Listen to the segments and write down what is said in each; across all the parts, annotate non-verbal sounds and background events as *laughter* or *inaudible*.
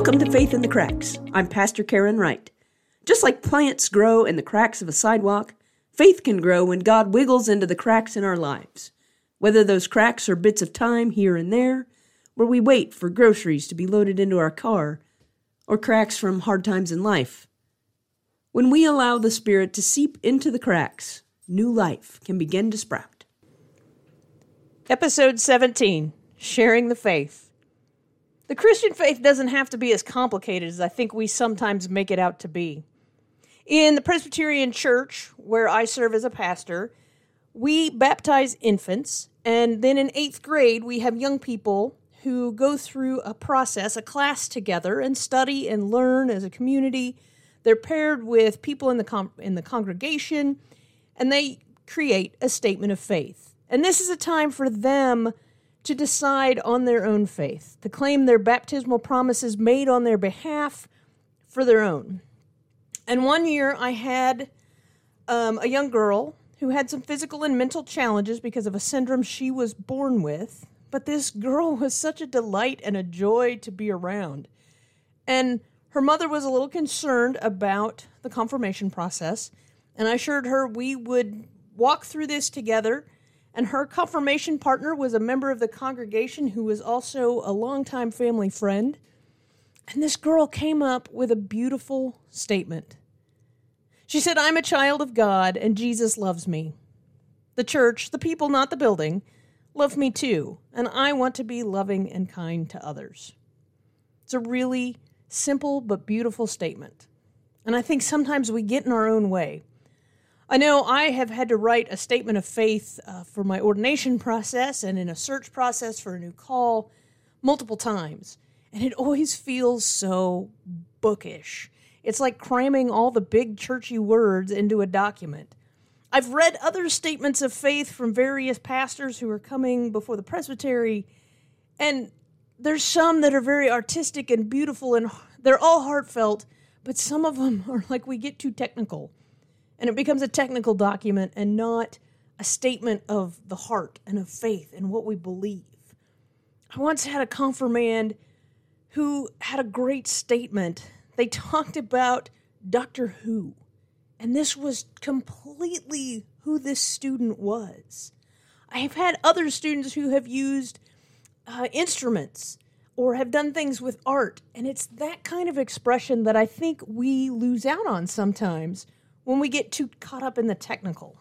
Welcome to Faith in the Cracks. I'm Pastor Karen Wright. Just like plants grow in the cracks of a sidewalk, faith can grow when God wiggles into the cracks in our lives. Whether those cracks are bits of time here and there, where we wait for groceries to be loaded into our car, or cracks from hard times in life. When we allow the Spirit to seep into the cracks, new life can begin to sprout. Episode 17 Sharing the Faith. The Christian faith doesn't have to be as complicated as I think we sometimes make it out to be. In the Presbyterian Church, where I serve as a pastor, we baptize infants, and then in eighth grade, we have young people who go through a process, a class together, and study and learn as a community. They're paired with people in the com- in the congregation, and they create a statement of faith. And this is a time for them to decide on their own faith, to claim their baptismal promises made on their behalf for their own. And one year I had um, a young girl who had some physical and mental challenges because of a syndrome she was born with. But this girl *laughs* was such a delight and a joy to be around. And her mother was a little concerned about the confirmation process. And I assured her we would walk through this together and her confirmation partner was a member of the congregation who was also a longtime family friend. And this girl came up with a beautiful statement. She said, I'm a child of God and Jesus loves me. The church, the people, not the building, love me too, and I want to be loving and kind to others. It's a really simple but beautiful statement. And I think sometimes we get in our own way. I know I have had to write a statement of faith uh, for my ordination process and in a search process for a new call multiple times. And it always feels so bookish. It's like cramming all the big churchy words into a document. I've read other statements of faith from various pastors who are coming before the presbytery, and there's some that are very artistic and beautiful, and they're all heartfelt, but some of them *laughs* are like we get too technical and it becomes a technical document and not a statement of the heart and of faith and what we believe. I once had a confirmand who had a great statement. They talked about Doctor Who, and this was completely who this student was. I have had other students who have used uh, instruments or have done things with art, and it's that kind of expression that I think we lose out on sometimes when we get too caught up in the technical.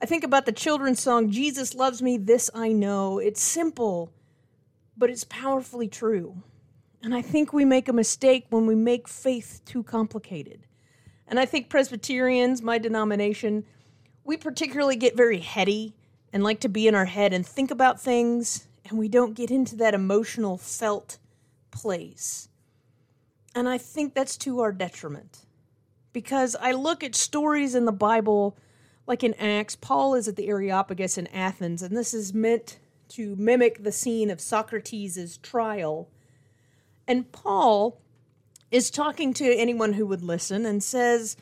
I think about the children's song, Jesus Loves Me, This I Know. It's simple, but it's powerfully true. And I think we make a mistake when we make faith too complicated. And I think Presbyterians, my denomination, we particularly get very heady and like to be in our head and think about things, and we don't get into that emotional, felt place. And I think that's to our detriment because I look at stories in the Bible, like in Acts, Paul is at the Areopagus in Athens, and this is meant to mimic the scene of Socrates' trial. And Paul is talking to anyone who would listen and says,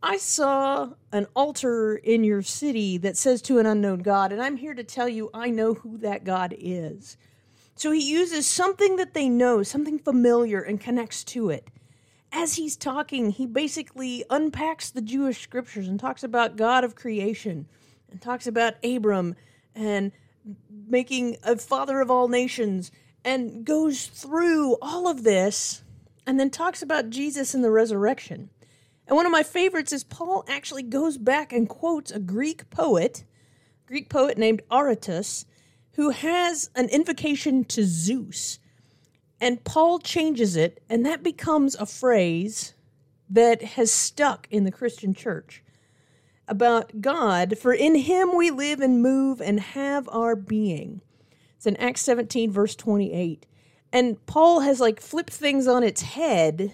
I saw an altar in your city that says to an unknown God, and I'm here to tell you I know who that God is. So he uses something that they know, something familiar, and connects to it as he's talking, he basically unpacks the Jewish scriptures and talks about God of creation and talks about Abram and making a father of all nations and goes through all of this and then talks about Jesus and the resurrection. And one of my favorites is Paul actually goes back and quotes a Greek poet, Greek poet named Aratus, who has an invocation to Zeus and Paul changes it, and that becomes a phrase that has stuck in the Christian church about God, for in him we live and move and have our being. It's in Acts 17, verse 28. And Paul has like flipped things on its head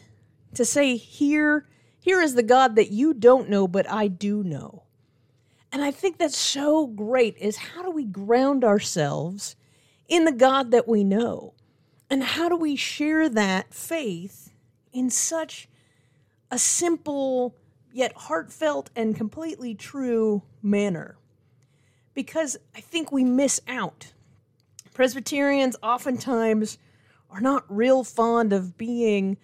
to say, here, here is the God that you don't know, but I do know. And I think that's so great is how do we ground ourselves in the God that we know? And how do we share that faith in such a simple yet heartfelt and completely true manner? Because I think we miss out. Presbyterians oftentimes are not real fond of being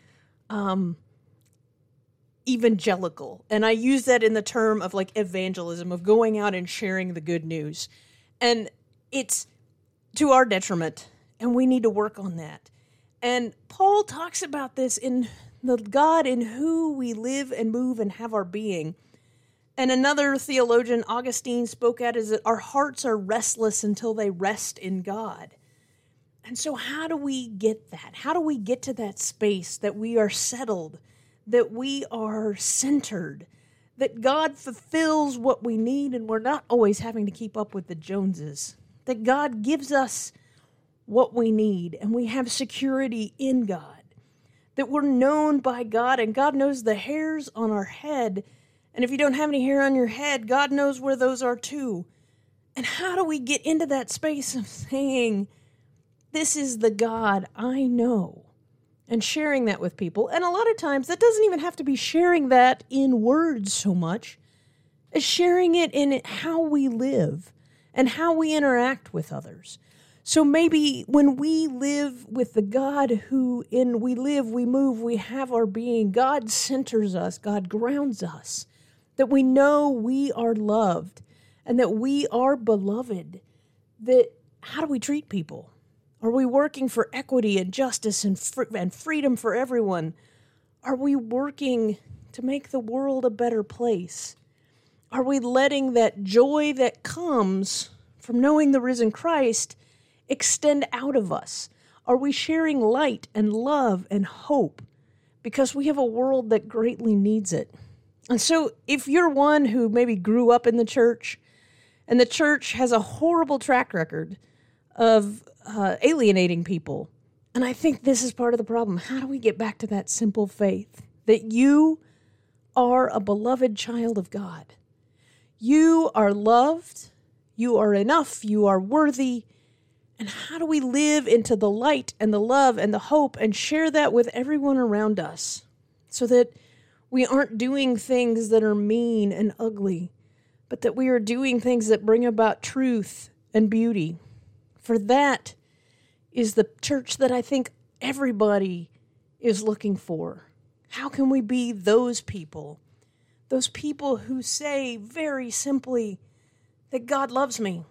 um, evangelical. And I use that in the term of like evangelism, of going out and sharing the good news. And it's to our detriment, and we need to work on that. And Paul talks about this in the God in who we live and move and have our being. And another theologian, Augustine, spoke at is that our hearts are restless until they rest in God. And so, how do we get that? How do we get to that space that we are settled, that we are centered, that God fulfills what we need and we're not always having to keep up with the Joneses, that God gives us what we need and we have security in God, that we're known by God and God knows the hairs on our head. And if you don't have any hair on your head, God knows where those are too. And how do we get into that space of saying, This is the God I know? And sharing that with people. And a lot of times, that doesn't even have to be sharing that in words so much as sharing it in how we live and how we interact with others. So maybe when we live with the God who in we live, we move, we have our being, God centers us, God grounds us, that we know we are loved and that we are beloved. That how do we treat people? Are we working for equity and justice and, fr- and freedom for everyone? Are we working to make the world a better place? Are we letting that joy that comes from knowing the risen Christ extend out of us? Are we sharing light and love and hope because we have a world that greatly needs it? And so, if you're one who maybe grew up in the church and the church has a horrible track record of uh, alienating people, and I think this is part of the problem. How do we get back to that simple faith that you are a beloved child of God? You are loved, you are enough, you are worthy. And how do we live into the light and the love and the hope and share that with everyone around us so that we aren't doing things that are mean and ugly, but that we are doing things that bring about truth and beauty? For that is the church that I think everybody is looking for. How can we be those people? Those people who say very simply that God loves me.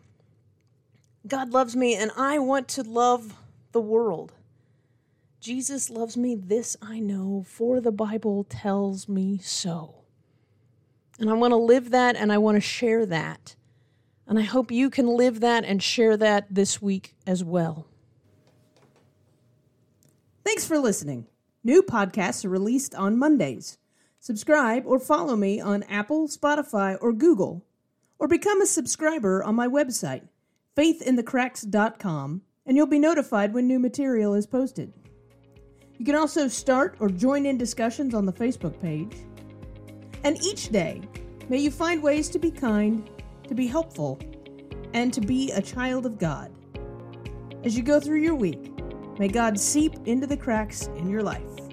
God loves me, and I want to love the world. Jesus loves me, this I know, for the Bible tells me so. And I want to live that and I want to share that. And I hope you can live that and share that this week as well. Thanks for listening. New podcasts are released on Mondays. Subscribe or follow me on Apple, Spotify, or Google, or become a subscriber on my website, faithinthecracks.com, and you'll be notified when new material is posted. You can also start or join in discussions on the Facebook page. And each day, may you find ways to be kind, to be helpful, and to be a child of God. As you go through your week, may God seep into the cracks in your life.